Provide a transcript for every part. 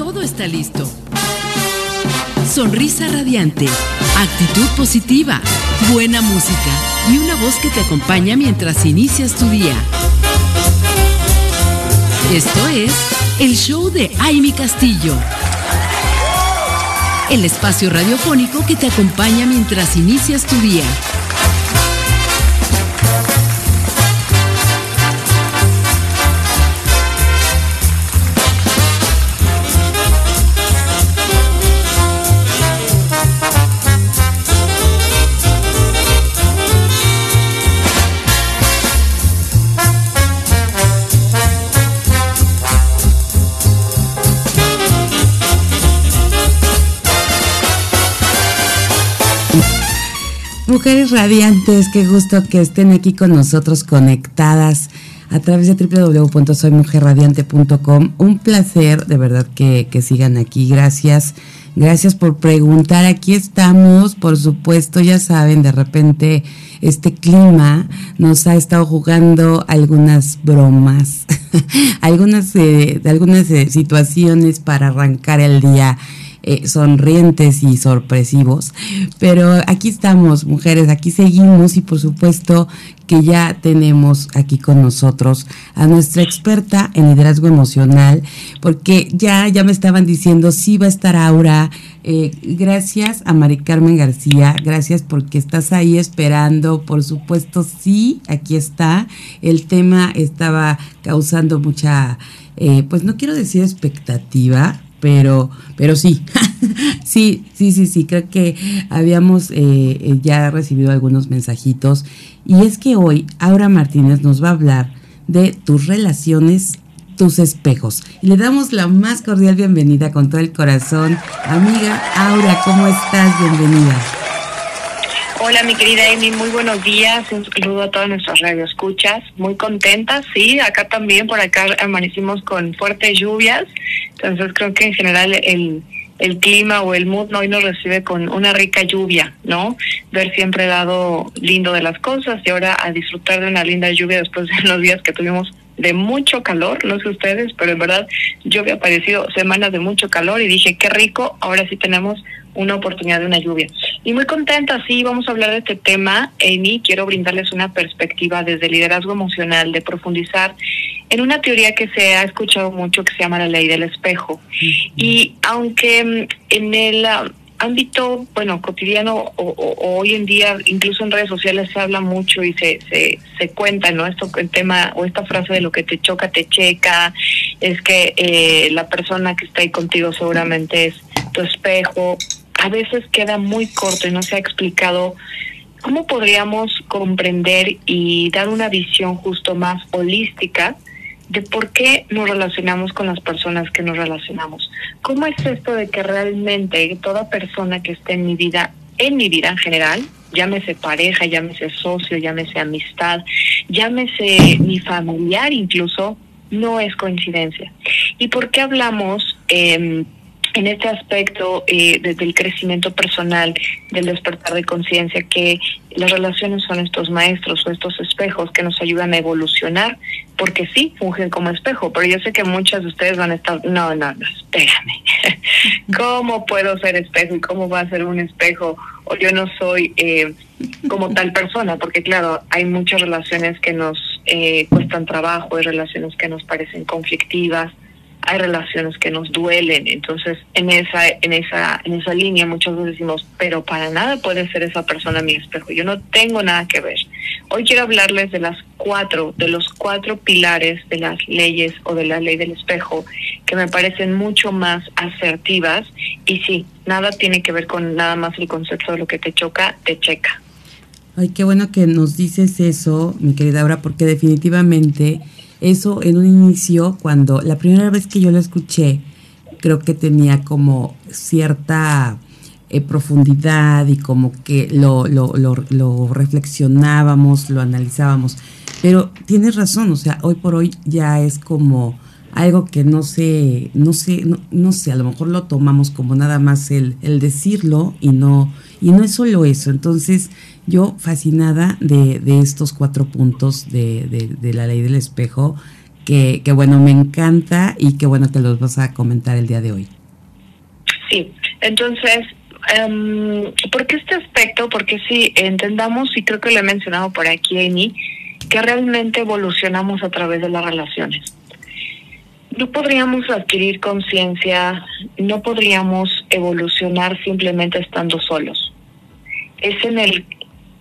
todo está listo. Sonrisa radiante, actitud positiva, buena música y una voz que te acompaña mientras inicias tu día. Esto es el show de Amy Castillo. El espacio radiofónico que te acompaña mientras inicias tu día. Mujeres radiantes, qué gusto que estén aquí con nosotros conectadas a través de www.soymujerradiante.com. Un placer, de verdad, que, que, sigan aquí. Gracias. Gracias por preguntar. Aquí estamos, por supuesto, ya saben, de repente este clima nos ha estado jugando algunas bromas, algunas, eh, algunas eh, situaciones para arrancar el día eh, sonrientes y sorpresivos. Pero aquí estamos, mujeres, aquí seguimos y por supuesto que ya tenemos aquí con nosotros a nuestra experta en liderazgo emocional, porque ya, ya me estaban diciendo, sí va a estar Aura. Eh, gracias a Mari Carmen García, gracias porque estás ahí esperando, por supuesto, sí, aquí está. El tema estaba causando mucha, eh, pues no quiero decir expectativa, pero, pero sí, sí, sí, sí, sí, creo que habíamos eh, eh, ya recibido algunos mensajitos y es que hoy Aura Martínez nos va a hablar de tus relaciones, tus espejos. Y le damos la más cordial bienvenida con todo el corazón. Amiga Aura, ¿cómo estás? Bienvenida. Hola, mi querida Amy, muy buenos días. Un saludo a todas nuestras radioescuchas. Muy contentas, sí. Acá también, por acá amanecimos con fuertes lluvias. Entonces, creo que en general el, el clima o el mood hoy nos recibe con una rica lluvia, ¿no? Ver siempre lado lindo de las cosas y ahora a disfrutar de una linda lluvia después de los días que tuvimos de mucho calor, no sé ustedes, pero en verdad yo había padecido semanas de mucho calor y dije, qué rico, ahora sí tenemos una oportunidad de una lluvia. Y muy contenta, sí, vamos a hablar de este tema. Amy, quiero brindarles una perspectiva desde el liderazgo emocional, de profundizar en una teoría que se ha escuchado mucho que se llama la ley del espejo. Y aunque en el ámbito, bueno, cotidiano o, hoy en día, incluso en redes sociales se habla mucho y se, se, cuenta, ¿no? Esto, el tema o esta frase de lo que te choca, te checa, es que eh, la persona que está ahí contigo seguramente es tu espejo, a veces queda muy corto y no se ha explicado cómo podríamos comprender y dar una visión justo más holística de por qué nos relacionamos con las personas que nos relacionamos. ¿Cómo es esto de que realmente toda persona que esté en mi vida, en mi vida en general, llámese pareja, llámese socio, llámese amistad, llámese mi familiar incluso, no es coincidencia? ¿Y por qué hablamos... Eh, en este aspecto eh, desde el crecimiento personal, del despertar de conciencia, que las relaciones son estos maestros o estos espejos que nos ayudan a evolucionar, porque sí, fungen como espejo, pero yo sé que muchas de ustedes van a estar, no, no, no, espérame, ¿cómo puedo ser espejo y cómo va a ser un espejo? O yo no soy eh, como tal persona, porque claro, hay muchas relaciones que nos eh, cuestan trabajo, hay relaciones que nos parecen conflictivas, hay relaciones que nos duelen, entonces en esa en esa en esa línea muchos veces decimos, pero para nada puede ser esa persona mi espejo, yo no tengo nada que ver. Hoy quiero hablarles de las cuatro, de los cuatro pilares de las leyes o de la ley del espejo que me parecen mucho más asertivas y sí, nada tiene que ver con nada más el concepto de lo que te choca, te checa. Ay, qué bueno que nos dices eso, mi querida Aura, porque definitivamente eso en un inicio, cuando la primera vez que yo lo escuché, creo que tenía como cierta eh, profundidad y como que lo, lo, lo, lo, reflexionábamos, lo analizábamos. Pero tienes razón, o sea, hoy por hoy ya es como algo que no sé, no sé, no, no sé, a lo mejor lo tomamos como nada más el, el decirlo y no, y no es solo eso. Entonces, yo fascinada de, de estos cuatro puntos de, de, la ley del espejo que, que bueno, me encanta y que bueno que los vas a comentar el día de hoy. Sí, entonces, um, ¿por qué este aspecto? Porque sí, entendamos, y creo que lo he mencionado por aquí, Amy, que realmente evolucionamos a través de las relaciones. No podríamos adquirir conciencia, no podríamos evolucionar simplemente estando solos. Es en el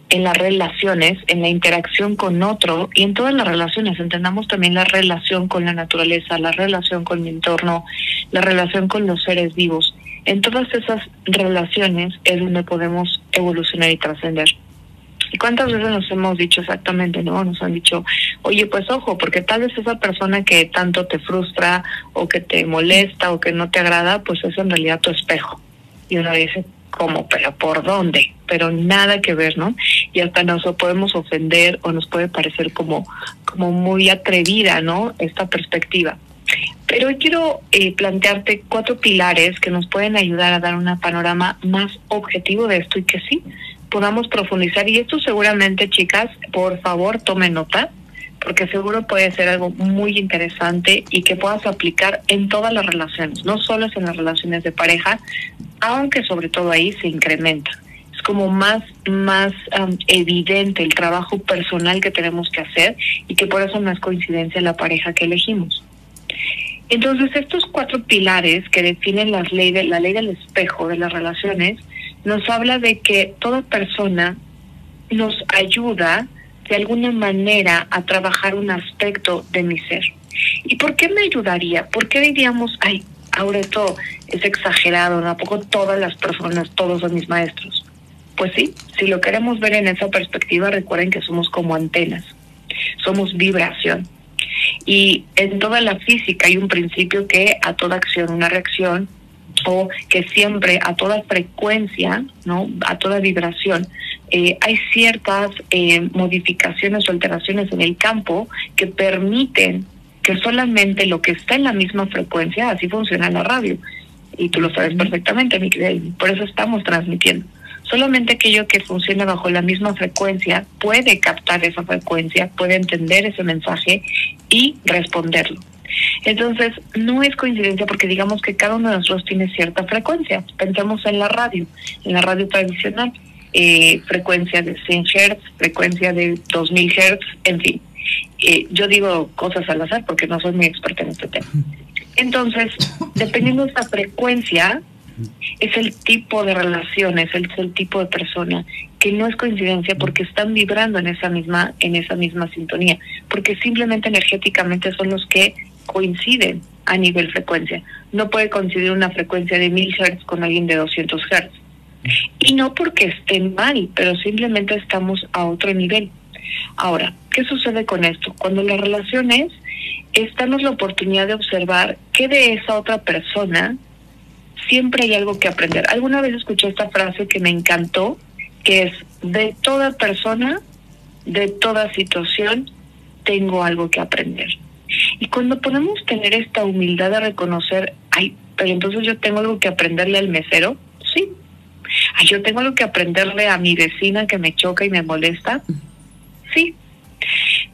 en las relaciones, en la interacción con otro y en todas las relaciones. Entendamos también la relación con la naturaleza, la relación con mi entorno, la relación con los seres vivos. En todas esas relaciones es donde podemos evolucionar y trascender. ¿Y cuántas veces nos hemos dicho exactamente, no? Nos han dicho, oye, pues ojo, porque tal vez esa persona que tanto te frustra o que te molesta o que no te agrada, pues es en realidad tu espejo. Y uno dice, ¿cómo? ¿Pero por dónde? Pero nada que ver, ¿no? Y hasta nos podemos ofender o nos puede parecer como, como muy atrevida, ¿no? Esta perspectiva. Pero quiero eh, plantearte cuatro pilares que nos pueden ayudar a dar un panorama más objetivo de esto y que sí, podamos profundizar. Y esto seguramente, chicas, por favor, tomen nota, porque seguro puede ser algo muy interesante y que puedas aplicar en todas las relaciones, no solo en las relaciones de pareja, aunque sobre todo ahí se incrementa. Es como más, más evidente el trabajo personal que tenemos que hacer y que por eso no es coincidencia la pareja que elegimos. Entonces, estos cuatro pilares que definen las leyes, la ley del espejo de las relaciones nos habla de que toda persona nos ayuda de alguna manera a trabajar un aspecto de mi ser. ¿Y por qué me ayudaría? ¿Por qué diríamos, ay, ahora esto es exagerado, ¿no? ¿A poco todas las personas, todos son mis maestros? Pues sí, si lo queremos ver en esa perspectiva, recuerden que somos como antenas, somos vibración. Y en toda la física hay un principio que a toda acción una reacción o que siempre a toda frecuencia, ¿no? A toda vibración, eh, hay ciertas eh, modificaciones o alteraciones en el campo que permiten que solamente lo que está en la misma frecuencia, así funciona la radio. Y tú lo sabes perfectamente, mi querida. Por eso estamos transmitiendo. Solamente aquello que funciona bajo la misma frecuencia puede captar esa frecuencia, puede entender ese mensaje y responderlo. Entonces, no es coincidencia porque digamos que cada uno de nosotros tiene cierta frecuencia. Pensemos en la radio, en la radio tradicional, eh, frecuencia de 100 Hz, frecuencia de 2000 Hz, en fin. Eh, yo digo cosas al azar porque no soy muy experta en este tema. Entonces, dependiendo de esta frecuencia, es el tipo de relaciones, es el tipo de persona que no es coincidencia porque están vibrando en esa misma en esa misma sintonía, porque simplemente energéticamente son los que coinciden a nivel frecuencia. No puede coincidir una frecuencia de 1000 Hz con alguien de 200 Hz. Y no porque estén mal, pero simplemente estamos a otro nivel. Ahora, ¿qué sucede con esto? Cuando las relaciones, estamos la oportunidad de observar qué de esa otra persona siempre hay algo que aprender. Alguna vez escuché esta frase que me encantó, que es, de toda persona, de toda situación, tengo algo que aprender. Y cuando podemos tener esta humildad de reconocer, ay, pero entonces yo tengo algo que aprenderle al mesero. Yo tengo algo que aprenderle a mi vecina que me choca y me molesta, sí.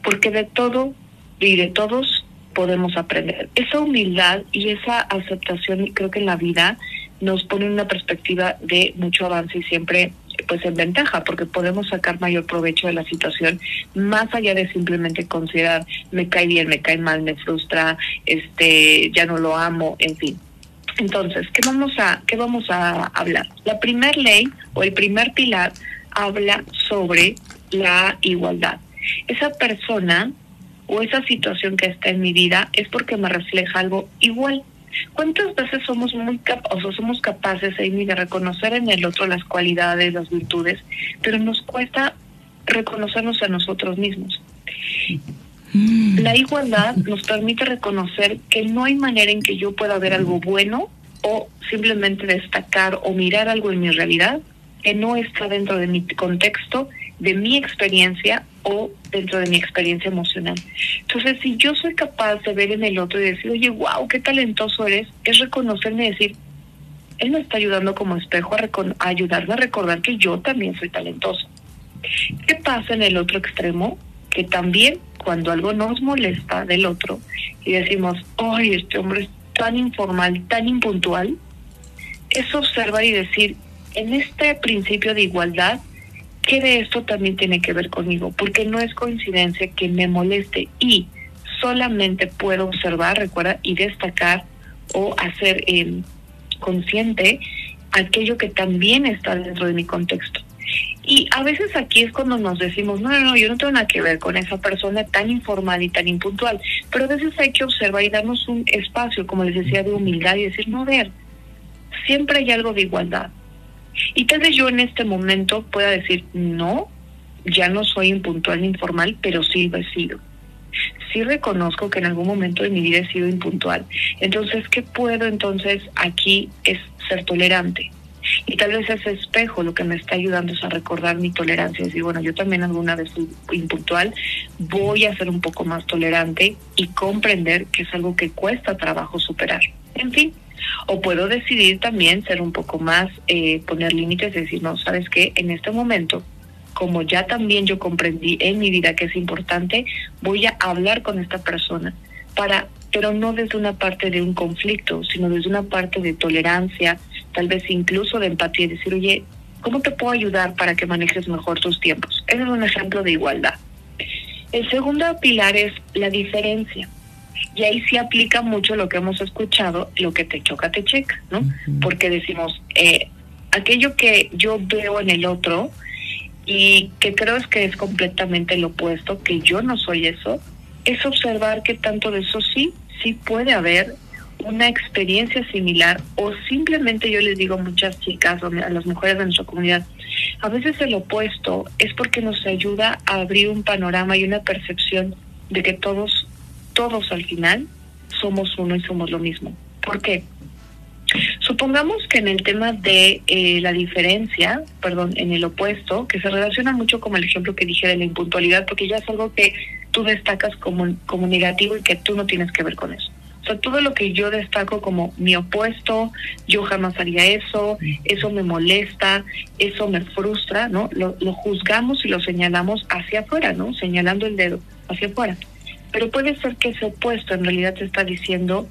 Porque de todo y de todos podemos aprender. Esa humildad y esa aceptación, creo que en la vida nos pone una perspectiva de mucho avance y siempre pues en ventaja porque podemos sacar mayor provecho de la situación más allá de simplemente considerar me cae bien, me cae mal, me frustra, este ya no lo amo, en fin. Entonces, ¿qué vamos a qué vamos a hablar? La primer ley o el primer pilar habla sobre la igualdad. Esa persona o esa situación que está en mi vida es porque me refleja algo igual ¿Cuántas veces somos muy capaces, somos capaces, de reconocer en el otro las cualidades, las virtudes, pero nos cuesta reconocernos a nosotros mismos? Mm. La igualdad nos permite reconocer que no hay manera en que yo pueda ver algo bueno o simplemente destacar o mirar algo en mi realidad que no está dentro de mi contexto, de mi experiencia o dentro de mi experiencia emocional. Entonces, si yo soy capaz de ver en el otro y decir, oye, wow, qué talentoso eres, es reconocerme y decir, él me está ayudando como espejo a, ayudarme a recordar que yo también soy talentoso. ¿Qué pasa en el otro extremo? Que también cuando algo nos molesta del otro y decimos, ay, este hombre es tan informal, tan impuntual, es observar y decir, en este principio de igualdad, ¿qué de esto también tiene que ver conmigo? Porque no es coincidencia que me moleste y solamente puedo observar, recuerda, y destacar o hacer eh, consciente aquello que también está dentro de mi contexto. Y a veces aquí es cuando nos decimos, no, no, no, yo no tengo nada que ver con esa persona tan informal y tan impuntual. Pero a veces hay que observar y darnos un espacio, como les decía, de humildad y decir, no, a ver, siempre hay algo de igualdad. Y tal vez yo en este momento pueda decir, no, ya no soy impuntual ni informal, pero sí lo he sido. Sí reconozco que en algún momento de mi vida he sido impuntual. Entonces, ¿qué puedo entonces aquí es ser tolerante? Y tal vez ese espejo lo que me está ayudando es a recordar mi tolerancia, decir, bueno, yo también alguna vez fui impuntual, voy a ser un poco más tolerante y comprender que es algo que cuesta trabajo superar. En fin, o puedo decidir también ser un poco más, eh, poner límites y decir, no, sabes qué, en este momento, como ya también yo comprendí en mi vida que es importante, voy a hablar con esta persona para pero no desde una parte de un conflicto, sino desde una parte de tolerancia, tal vez incluso de empatía, y decir, oye, ¿cómo te puedo ayudar para que manejes mejor tus tiempos? Ese es un ejemplo de igualdad. El segundo pilar es la diferencia. Y ahí sí aplica mucho lo que hemos escuchado, lo que te choca, te checa, ¿no? Porque decimos, eh, aquello que yo veo en el otro y que creo es que es completamente lo opuesto, que yo no soy eso, es observar que tanto de eso sí, sí puede haber una experiencia similar o simplemente yo les digo a muchas chicas o a las mujeres de nuestra comunidad, a veces el opuesto es porque nos ayuda a abrir un panorama y una percepción de que todos, todos al final somos uno y somos lo mismo. ¿Por qué? Supongamos que en el tema de eh, la diferencia, perdón, en el opuesto, que se relaciona mucho con el ejemplo que dije de la impuntualidad, porque ya es algo que tú destacas como, como negativo y que tú no tienes que ver con eso. Sea, todo lo que yo destaco como mi opuesto, yo jamás haría eso, eso me molesta, eso me frustra, ¿no? Lo, juzgamos y lo señalamos hacia afuera, ¿no? Señalando el dedo hacia afuera. Pero puede ser que ese opuesto en realidad te está diciendo,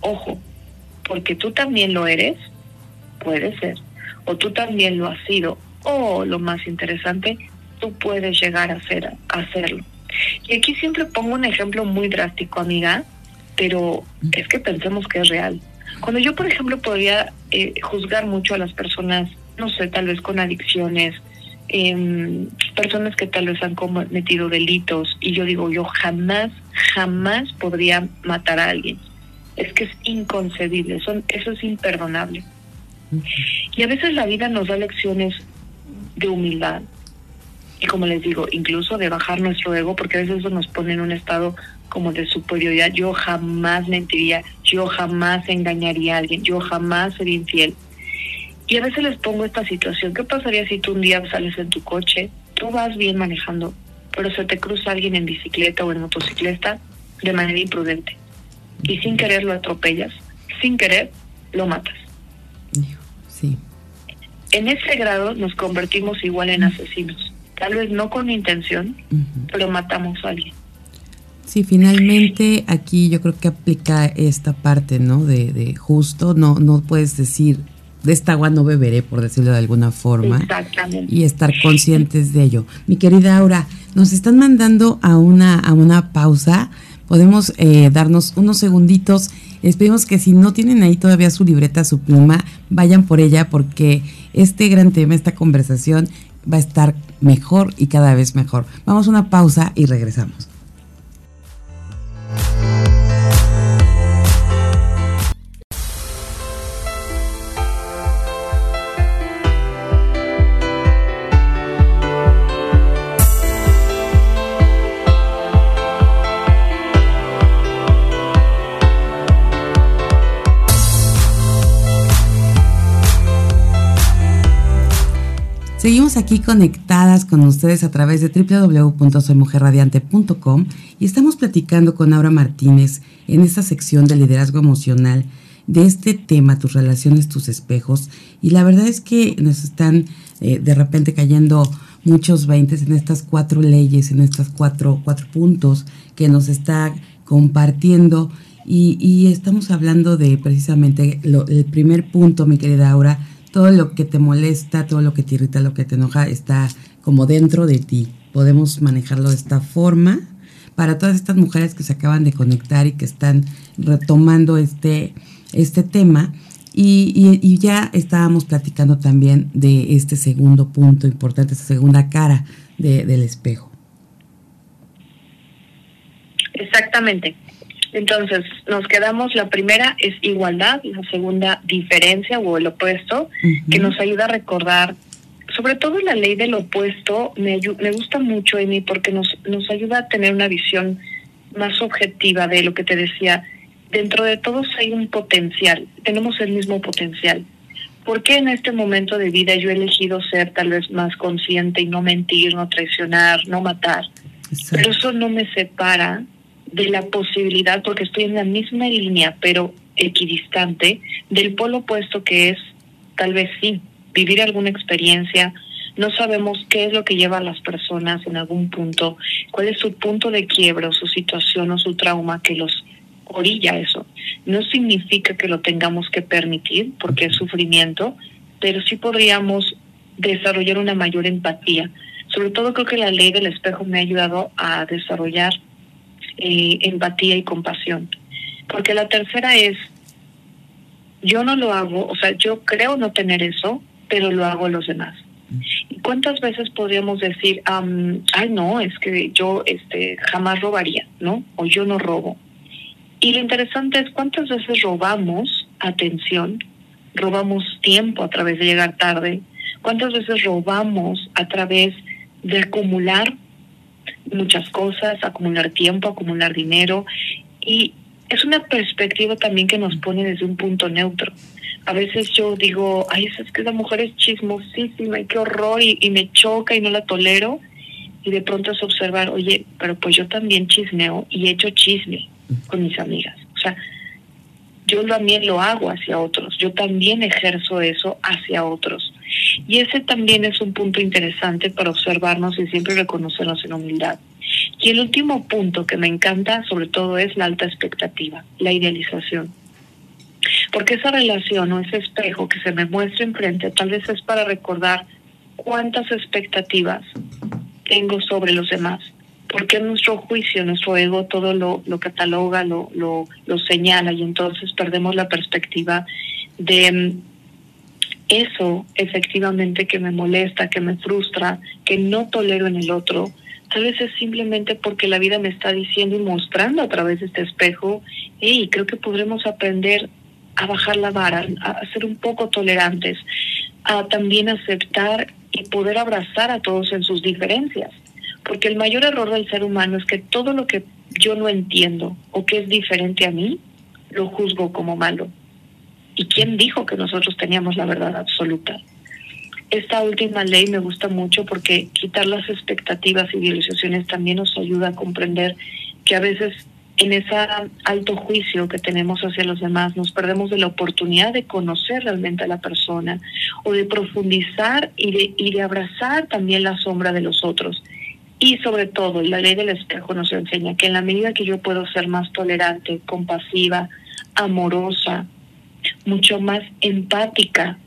ojo, porque tú también lo eres, puede ser, o tú también lo has sido, o lo más interesante, tú puedes llegar a, ser, a hacerlo. Y aquí siempre pongo un ejemplo muy drástico, amiga, pero es que pensemos que es real. Cuando yo, por ejemplo, podría eh, juzgar mucho a las personas, no sé, tal vez con adicciones, eh, personas que tal vez han cometido delitos, y yo digo, yo jamás, jamás podría matar a alguien. Es que es inconcebible, son, eso es imperdonable. Y a veces la vida nos da lecciones de humildad. Y como les digo, incluso de bajar nuestro ego, porque a veces eso nos pone en un estado como de superioridad. Yo jamás mentiría, yo jamás engañaría a alguien, yo jamás sería infiel. Y a veces les pongo esta situación. ¿Qué pasaría si tú un día sales en tu coche, tú vas bien manejando, pero se te cruza alguien en bicicleta o en motocicleta de manera imprudente? Y sin querer lo atropellas, sin querer lo matas. Sí. En ese grado nos convertimos igual en asesinos. Tal vez no con intención, pero matamos a alguien. Sí, finalmente aquí yo creo que aplica esta parte, ¿no? De, de justo, no, no puedes decir, de esta agua no beberé, por decirlo de alguna forma. Exactamente. Y estar conscientes de ello. Mi querida Aura, nos están mandando a una, a una pausa. Podemos eh, darnos unos segunditos. Les pedimos que si no tienen ahí todavía su libreta, su pluma, vayan por ella porque este gran tema, esta conversación va a estar mejor y cada vez mejor. Vamos a una pausa y regresamos. Aquí conectadas con ustedes a través de www.soymujerradiante.com y estamos platicando con Aura Martínez en esta sección de liderazgo emocional de este tema, tus relaciones, tus espejos. Y la verdad es que nos están eh, de repente cayendo muchos veintes en estas cuatro leyes, en estas cuatro, cuatro puntos que nos está compartiendo. Y, estamos hablando de precisamente el primer punto, mi querida Aura, todo lo que te molesta, todo lo que te irrita, lo que te enoja, está como dentro de ti. Podemos manejarlo de esta forma para todas estas mujeres que se acaban de conectar y que están retomando este, este tema. Y, ya estábamos platicando también de este segundo punto importante, esta segunda cara del espejo. Exactamente. Entonces, nos quedamos, la primera es igualdad, la segunda diferencia o el opuesto, que nos ayuda a recordar, sobre todo la ley del opuesto, me, me gusta mucho, Amy, porque nos, nos ayuda a tener una visión más objetiva de lo que te decía. Dentro de todos hay un potencial, tenemos el mismo potencial. ¿Por qué en este momento de vida yo he elegido ser tal vez más consciente y no mentir, no traicionar, no matar? Pero eso no me separa de la posibilidad, porque estoy en la misma línea, pero equidistante, del polo opuesto que es, tal vez sí, vivir alguna experiencia. No sabemos qué es lo que lleva a las personas en algún punto, cuál es su punto de quiebra, o su situación o su trauma que los orilla eso. No significa que lo tengamos que permitir, porque es sufrimiento, pero sí podríamos desarrollar una mayor empatía. Sobre todo creo que la ley del espejo me ha ayudado a desarrollar empatía y compasión. Porque la tercera es, yo no lo hago, o sea, yo creo no tener eso, pero lo hago a los demás. ¿Y cuántas veces podríamos decir, ay no, es que yo este, jamás robaría, ¿no? O yo no robo. Y lo interesante es cuántas veces robamos atención, robamos tiempo a través de llegar tarde, cuántas veces robamos a través de acumular muchas cosas, acumular tiempo, acumular dinero y es una perspectiva también que nos pone desde un punto neutro. A veces yo digo, ay, es que esa mujer es chismosísima y qué horror y, y me choca y no la tolero. Y de pronto es observar, oye, pero pues yo también chismeo y he hecho chisme con mis amigas. O sea, yo también lo hago hacia otros, yo también ejerzo eso hacia otros. Y ese también es un punto interesante para observarnos y siempre reconocernos en humildad. Y el último punto que me encanta sobre todo es la alta expectativa, la idealización. Porque esa relación o ese espejo que se me muestra enfrente tal vez es para recordar cuántas expectativas tengo sobre los demás. Porque nuestro juicio, nuestro ego todo lo, lo cataloga, lo, lo, lo señala y entonces perdemos la perspectiva de mm, eso efectivamente que me molesta, que me frustra, que no tolero en el otro, tal vez es simplemente porque la vida me está diciendo y mostrando a través de este espejo, y creo que podremos aprender a bajar la vara, a ser un poco tolerantes, a también aceptar y poder abrazar a todos en sus diferencias. Porque el mayor error del ser humano es que todo lo que yo no entiendo o que es diferente a mí, lo juzgo como malo. ¿Y quién dijo que nosotros teníamos la verdad absoluta? Esta última ley me gusta mucho porque quitar las expectativas y visualizaciones también nos ayuda a comprender que a veces en ese alto juicio que tenemos hacia los demás nos perdemos de la oportunidad de conocer realmente a la persona o de profundizar y de, y de abrazar también la sombra de los otros. Y sobre todo, la ley del espejo nos enseña que en la medida que yo puedo ser más tolerante, compasiva, amorosa, mucho más empática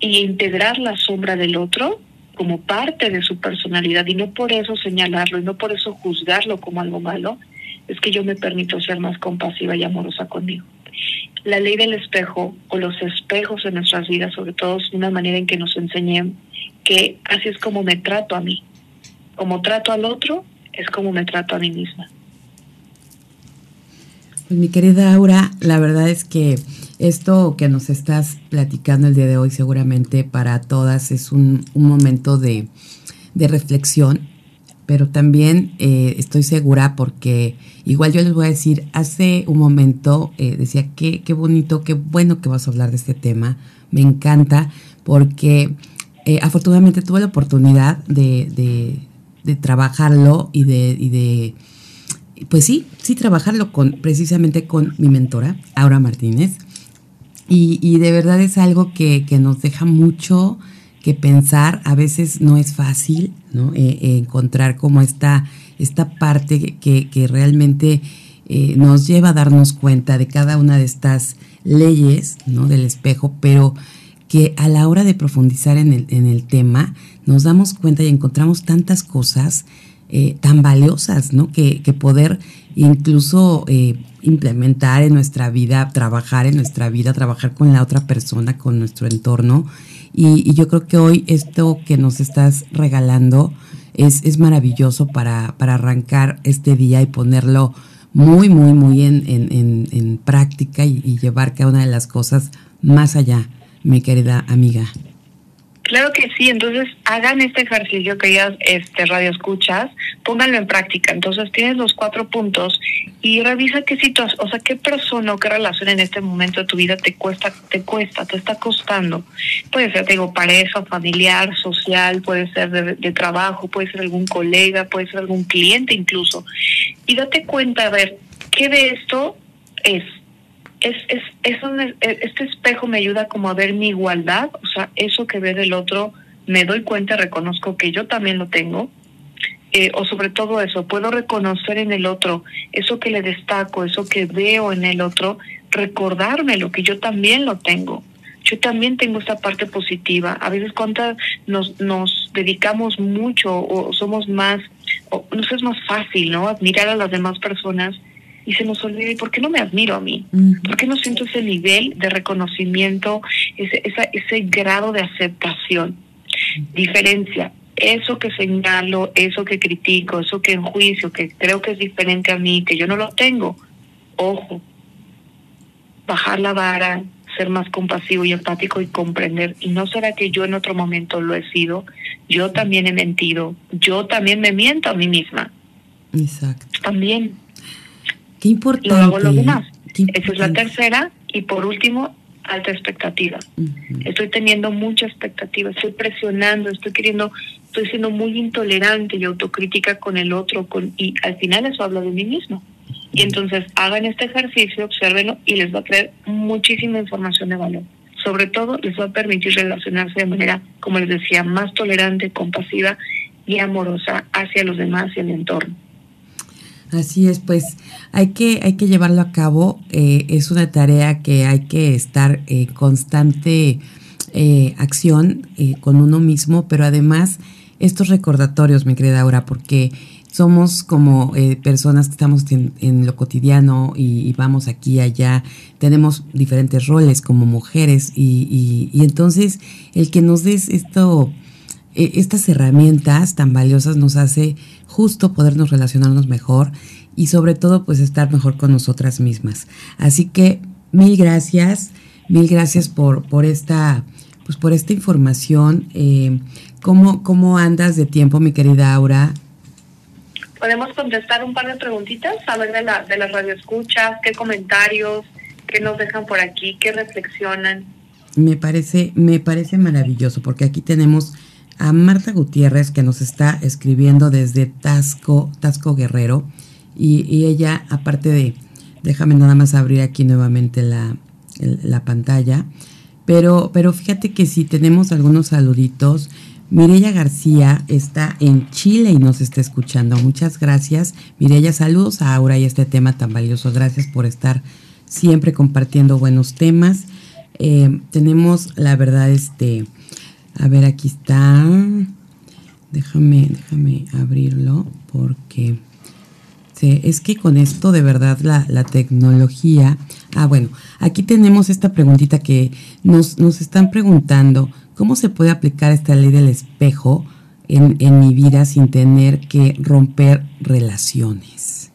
y integrar la sombra del otro como parte de su personalidad y no por eso señalarlo y no por eso juzgarlo como algo malo, es que yo me permito ser más compasiva y amorosa conmigo. La ley del espejo o los espejos en nuestras vidas, sobre todo, es una manera en que nos enseñen que así es como me trato a mí. Como trato al otro, es como me trato a mí misma. Pues mi querida Aura, la verdad es que esto que nos estás platicando el día de hoy seguramente para todas es un, momento de, reflexión, pero también eh, estoy segura porque igual yo les voy a decir, hace un momento eh, decía, qué, qué bonito, qué bueno que vas a hablar de este tema, me encanta porque eh, afortunadamente tuve la oportunidad de, de, trabajarlo y de, y de, pues sí, sí trabajarlo con precisamente con mi mentora, Aura Martínez. Y, de verdad es algo que, nos deja mucho que pensar. A veces no es fácil, ¿no? Eh, eh, encontrar como esta, esta parte que, que realmente eh, nos lleva a darnos cuenta de cada una de estas leyes, ¿no? Del espejo, pero que a la hora de profundizar en el, en el tema nos damos cuenta y encontramos tantas cosas tan valiosas, ¿no? Que, poder incluso implementar en nuestra vida, trabajar en nuestra vida, trabajar con la otra persona, con nuestro entorno. Y, yo creo que hoy esto que nos estás regalando es, es maravilloso para, para arrancar este día y ponerlo muy, muy, muy en, en, en, práctica y llevar cada una de las cosas más allá, mi querida amiga. Claro que sí, entonces hagan este ejercicio que ya este radio escuchas, pónganlo en práctica. Entonces tienes los cuatro puntos y revisa qué situación, o sea, qué persona o qué relación en este momento de tu vida te cuesta, te cuesta, te está costando. Puede ser, te digo, pareja, familiar, social, puede ser de, de trabajo, puede ser algún colega, puede ser algún cliente incluso. Y date cuenta, a ver, ¿qué de esto es? Es, es, es un, este espejo me ayuda como a ver mi igualdad, o sea, eso que ve del otro, me doy cuenta, reconozco que yo también lo tengo, eh, o sobre todo eso, puedo reconocer en el otro eso que le destaco, eso que veo en el otro, recordarme lo que yo también lo tengo. Yo también tengo esta parte positiva. A veces cuando nos, nos dedicamos mucho o somos más, o nos es más fácil, ¿no? Admirar a las demás personas y se nos olvida, ¿y por qué no me admiro a mí? ¿Por qué no siento ese nivel de reconocimiento, ese, ese grado de aceptación? Diferencia, eso que señalo, eso que critico, eso que enjuicio, que creo que es diferente a mí, que yo no lo tengo, ojo, bajar la vara, ser más compasivo y empático y comprender. ¿Y no será que yo en otro momento lo he sido? Yo también he mentido, yo también me miento a mí misma. Exacto. También. Qué importante. Lo hago lo demás. Esa es la tercera. Y por último, alta expectativa. Estoy teniendo mucha expectativa, estoy presionando, estoy queriendo, estoy siendo muy intolerante y autocrítica con el otro, con, y al final eso habla de mí mismo. Y entonces hagan este ejercicio, observenlo y les va a traer muchísima información de valor. Sobre todo les va a permitir relacionarse de manera, como les decía, más tolerante, compasiva y amorosa hacia los demás y el entorno. Así es, pues hay que, hay que llevarlo a cabo. Eh, es una tarea que hay que estar en constante eh, acción eh, con uno mismo, pero además estos recordatorios, mi querida Aura, porque somos como personas que estamos en, lo cotidiano y, vamos aquí y allá, tenemos diferentes roles como mujeres y, y entonces el que nos des esto estas herramientas tan valiosas nos hace justo podernos relacionarnos mejor y sobre todo pues estar mejor con nosotras mismas. Así que mil gracias, mil gracias por, por esta pues por esta información. Eh, ¿cómo, ¿Cómo andas de tiempo, mi querida Aura? Podemos contestar un par de preguntitas, a ver de, la, de las radioescuchas, qué comentarios, qué nos dejan por aquí, qué reflexionan. Me parece, me parece maravilloso, porque aquí tenemos a Marta Gutiérrez que nos está escribiendo desde Tasco, Tasco Guerrero. Y, ella, aparte de, déjame nada más abrir aquí nuevamente la, la pantalla. Pero, pero fíjate que si tenemos algunos saluditos. Mireya García está en Chile y nos está escuchando. Muchas gracias. Mireya, saludos a Aura y este tema tan valioso. Gracias por estar siempre compartiendo buenos temas. Eh, tenemos, la verdad, este, a ver, aquí está. Déjame, déjame abrirlo porque es que con esto de verdad la, la, tecnología. Ah, bueno, aquí tenemos esta preguntita que nos, nos están preguntando. ¿Cómo se puede aplicar esta ley del espejo en, en mi vida sin tener que romper relaciones?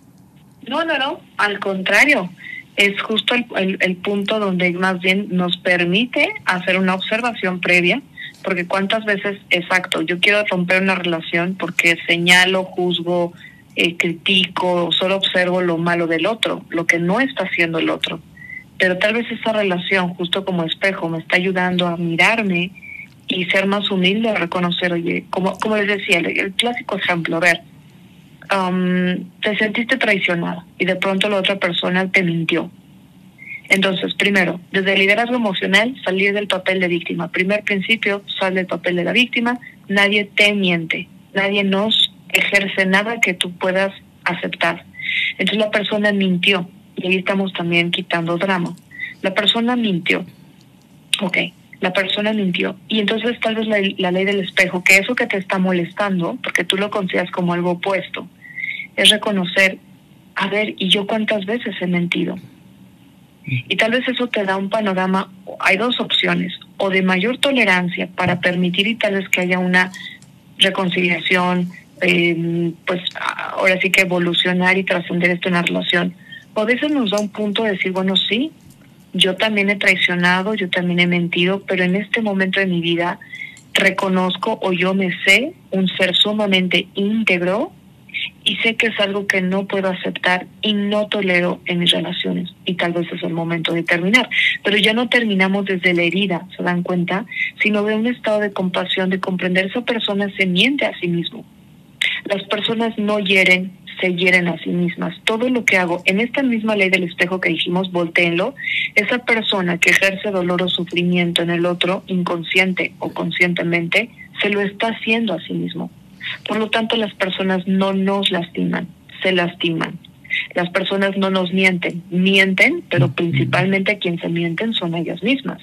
No, no, no, al contrario. Es justo el, el punto donde más bien nos permite hacer una observación previa porque cuántas veces, exacto, yo quiero romper una relación porque señalo, juzgo, eh, critico, solo observo lo malo del otro, lo que no está haciendo el otro. Pero tal vez esa relación, justo como espejo, me está ayudando a mirarme y ser más humilde, a reconocer, oye, como, como les decía, el, clásico ejemplo, a ver, um, te sentiste traicionado y de pronto la otra persona te mintió. Entonces, primero, desde el liderazgo emocional, salir del papel de víctima. Primer principio, sal del papel de la víctima. Nadie te miente. Nadie nos ejerce nada que tú puedas aceptar. Entonces la persona mintió. Y ahí estamos también quitando drama. La persona mintió. Ok, la persona mintió. Y entonces tal vez la, la ley del espejo, que eso que te está molestando, porque tú lo consideras como algo opuesto, es reconocer, a ver, ¿y yo cuántas veces he mentido? Y tal vez eso te da un panorama, hay dos opciones, o de mayor tolerancia para permitir y tal vez que haya una reconciliación, eh, pues ahora sí que evolucionar y trascender esto en la relación. O de eso nos da un punto de decir, bueno, sí, yo también he traicionado, yo también he mentido, pero en este momento de mi vida reconozco o yo me sé un ser sumamente íntegro y sé que es algo que no puedo aceptar y no tolero en mis relaciones y tal vez es el momento de terminar. Pero ya no terminamos desde la herida, ¿se dan cuenta? Sino de un estado de compasión, de comprender esa persona se miente a sí mismo. Las personas no hieren, se hieren a sí mismas. Todo lo que hago en esta misma ley del espejo que dijimos, volteenlo, esa persona que ejerce dolor o sufrimiento en el otro, inconsciente o conscientemente, se lo está haciendo a sí mismo. Por lo tanto, las personas no nos lastiman, se lastiman. Las personas no nos mienten, mienten, pero principalmente quien se mienten son ellas mismas.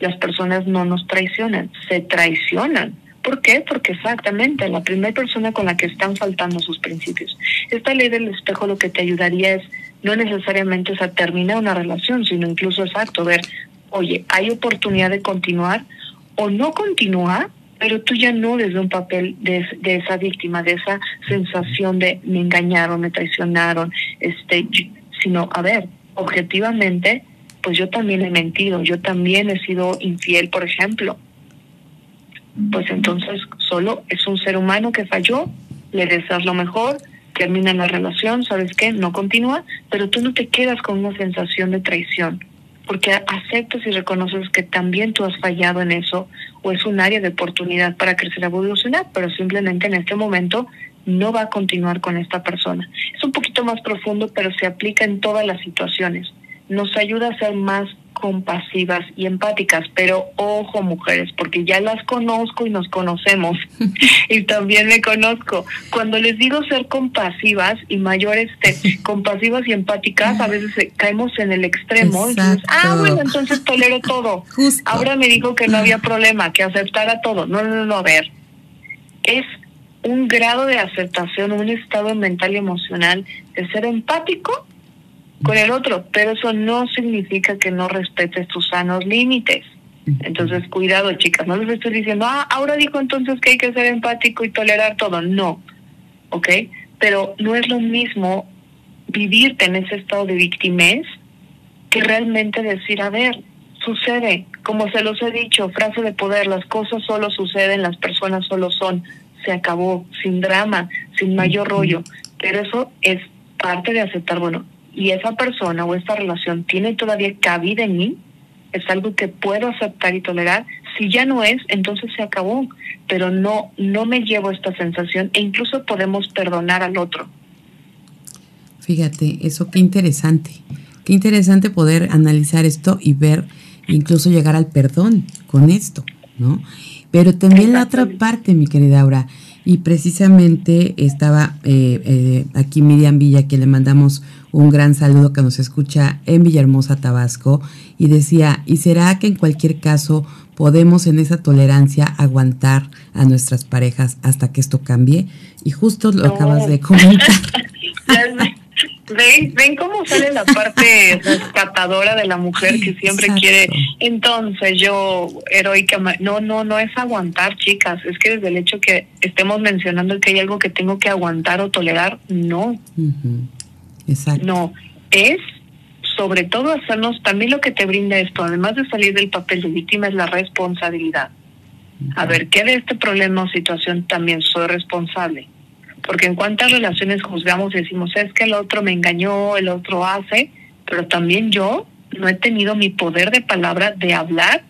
Las personas no nos traicionan, se traicionan. ¿Por qué? Porque exactamente la primera persona con la que están faltando sus principios. Esta ley del espejo lo que te ayudaría es no necesariamente es a terminar una relación, sino incluso exacto, ver, oye, hay oportunidad de continuar o no continuar pero tú ya no desde un papel de, de, esa víctima, de esa sensación de me engañaron, me traicionaron, este, sino, a ver, objetivamente, pues yo también he mentido, yo también he sido infiel, por ejemplo. Pues entonces solo es un ser humano que falló, le deseas lo mejor, termina la relación, ¿sabes qué? No continúa, pero tú no te quedas con una sensación de traición porque aceptas y reconoces que también tú has fallado en eso o es un área de oportunidad para crecer, evolucionar, pero simplemente en este momento no va a continuar con esta persona. Es un poquito más profundo, pero se aplica en todas las situaciones. Nos ayuda a ser más compasivas y empáticas, pero ojo mujeres, porque ya las conozco y nos conocemos y también me conozco. Cuando les digo ser compasivas y mayores, este, compasivas y empáticas, a veces caemos en el extremo. ah, bueno, entonces tolero todo. Ahora me dijo que no había problema, que aceptara todo. No, no, no, a ver. Es un grado de aceptación, un estado mental y emocional de ser empático con el otro, pero eso no significa que no respetes tus sanos límites. Entonces, cuidado, chicas, no les estoy diciendo, ah, ahora dijo entonces que hay que ser empático y tolerar todo. No, ¿ok? Pero no es lo mismo vivirte en ese estado de victimez que realmente decir, a ver, sucede, como se los he dicho, frase de poder, las cosas solo suceden, las personas solo son, se acabó, sin drama, sin mayor rollo. Pero eso es parte de aceptar, bueno, y esa persona o esta relación tiene todavía cabida en mí, es algo que puedo aceptar y tolerar. Si ya no es, entonces se acabó, pero no no me llevo esta sensación e incluso podemos perdonar al otro. Fíjate, eso qué interesante. Qué interesante poder analizar esto y ver incluso llegar al perdón con esto, ¿no? Pero también la otra parte, mi querida Aura, y precisamente estaba eh, eh, aquí Miriam Villa, que le mandamos un gran saludo que nos escucha en Villahermosa, Tabasco, y decía, ¿y será que en cualquier caso podemos en esa tolerancia aguantar a nuestras parejas hasta que esto cambie? Y justo lo acabas de comentar. ¿Ven, ven cómo sale la parte rescatadora de la mujer que siempre quiere. Entonces yo, heroica, no, no, no es aguantar, chicas. Es que desde el hecho que estemos mencionando que hay algo que tengo que aguantar o tolerar, no. Exacto. No, es sobre todo hacernos, también lo que te brinda esto, además de salir del papel de víctima, es la responsabilidad. A ver, ¿qué de este problema o situación también soy responsable? Porque en cuántas relaciones juzgamos y decimos, es que el otro me engañó, el otro hace, pero también yo no he tenido mi poder de palabra de hablar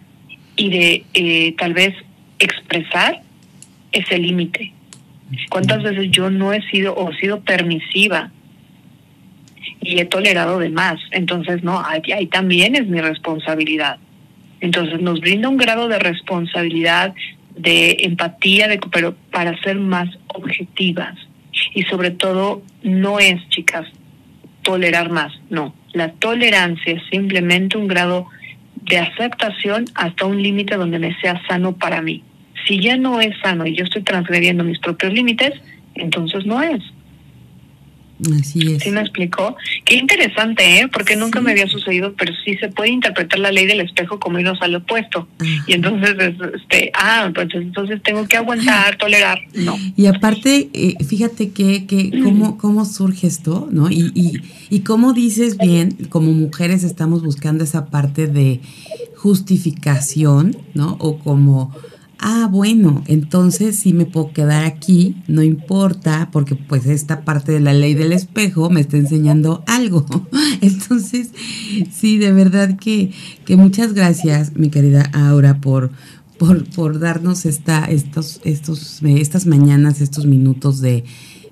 y de eh, tal vez expresar ese límite. ¿Cuántas veces yo no he sido o he sido permisiva? Y he tolerado de más. Entonces, no, ahí, ahí también es mi responsabilidad. Entonces nos brinda un grado de responsabilidad, de empatía, de, pero para ser más objetivas. Y sobre todo, no es, chicas, tolerar más, no. La tolerancia es simplemente un grado de aceptación hasta un límite donde me sea sano para mí. Si ya no es sano y yo estoy transgrediendo mis propios límites, entonces no es. Así es. ¿Sí me explicó? Qué interesante, ¿eh? Porque nunca me había sucedido, pero sí se puede interpretar la ley del espejo como irnos al opuesto. Y entonces, este, ah, pues entonces tengo que aguantar, tolerar. No. Y aparte, eh, fíjate que, que cómo, cómo surge esto, ¿no? Y, y, y cómo dices bien, como mujeres estamos buscando esa parte de justificación, ¿no? O como ah, bueno, entonces sí me puedo quedar aquí, no importa, porque pues esta parte de la ley del espejo me está enseñando algo. Entonces, sí, de verdad que, que muchas gracias, mi querida Aura, por, por, por darnos esta, estos, estos, estas mañanas, estos minutos de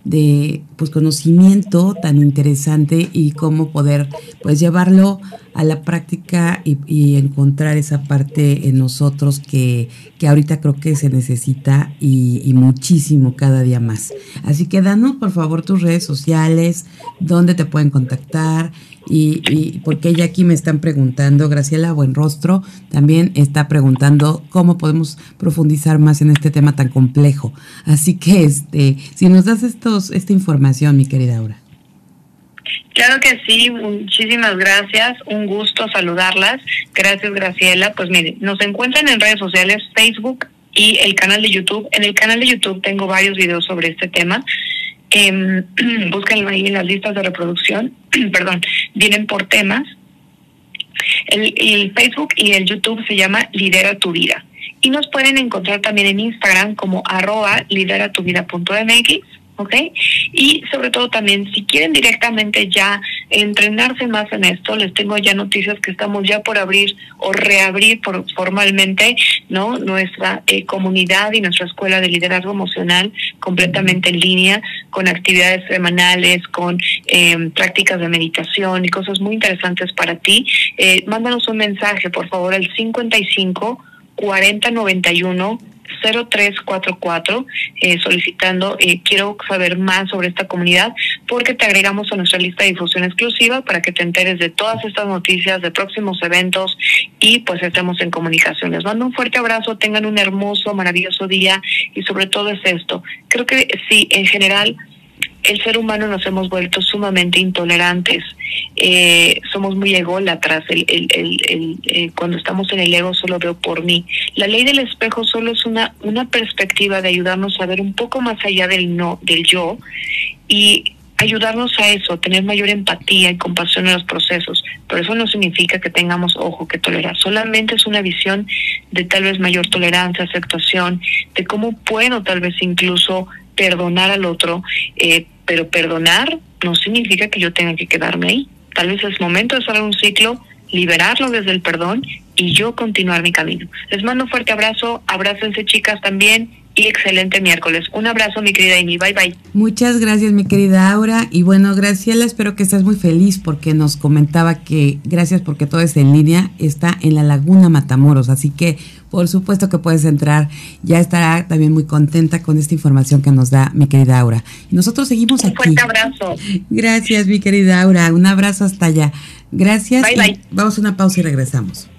de pues conocimiento tan interesante y cómo poder pues llevarlo a la práctica y, encontrar esa parte en nosotros que, que, ahorita creo que se necesita y, y, muchísimo cada día más. Así que danos por favor tus redes sociales, dónde te pueden contactar, y, y, porque ella aquí me están preguntando, Graciela Buenrostro también está preguntando cómo podemos profundizar más en este tema tan complejo. Así que este, si nos das estos, esta información, mi querida Aura. Claro que sí, muchísimas gracias, un gusto saludarlas. Gracias, Graciela. Pues mire, nos encuentran en redes sociales, Facebook y el canal de YouTube. En el canal de YouTube tengo varios videos sobre este tema. Eh, búsquenlo ahí en las listas de reproducción, perdón, vienen por temas. El, Facebook y el YouTube se llama Lidera tu vida. Y nos pueden encontrar también en Instagram como arroba lideratuvida.mx ¿ok? Y sobre todo también, si quieren directamente ya entrenarse más en esto, les tengo ya noticias que estamos ya por abrir o reabrir por, formalmente, ¿no? Nuestra eh, comunidad y nuestra escuela de liderazgo emocional completamente en línea, con actividades semanales, con eh, prácticas de meditación y cosas muy interesantes para ti. Eh, mándanos un mensaje, por favor, al 55 40 91 0344 eh, solicitando eh, quiero saber más sobre esta comunidad porque te agregamos a nuestra lista de difusión exclusiva para que te enteres de todas estas noticias, de próximos eventos y pues estemos en comunicación. Les mando un fuerte abrazo, tengan un hermoso, maravilloso día y sobre todo es esto. Creo que sí, en general el ser humano nos hemos vuelto sumamente intolerantes. Eh, somos muy ególatras. El, el, el, eh, cuando estamos en el ego solo veo por mí. La ley del espejo solo es una, una perspectiva de ayudarnos a ver un poco más allá del no, del yo y ayudarnos a eso, tener mayor empatía y compasión en los procesos. Pero eso no significa que tengamos ojo que tolerar. Solamente es una visión de tal vez mayor tolerancia, aceptación, de cómo puedo tal vez incluso perdonar al otro, eh, pero perdonar no significa que yo tenga que quedarme ahí. Tal vez es momento de cerrar un ciclo, liberarlo desde el perdón y yo continuar mi camino. Les mando un fuerte abrazo, abrácense chicas también y excelente miércoles. Un abrazo, mi querida Amy. Bye bye. Muchas gracias, mi querida Aura. Y bueno, Graciela, espero que estés muy feliz porque nos comentaba que gracias porque todo es en línea, está en la Laguna Matamoros. Así que, por supuesto que puedes entrar. Ya estará también muy contenta con esta información que nos da mi querida Aura. Y nosotros seguimos aquí. Un fuerte abrazo. Gracias, mi querida Aura. Un abrazo hasta allá. Gracias. Bye, bye. Vamos a una pausa y regresamos.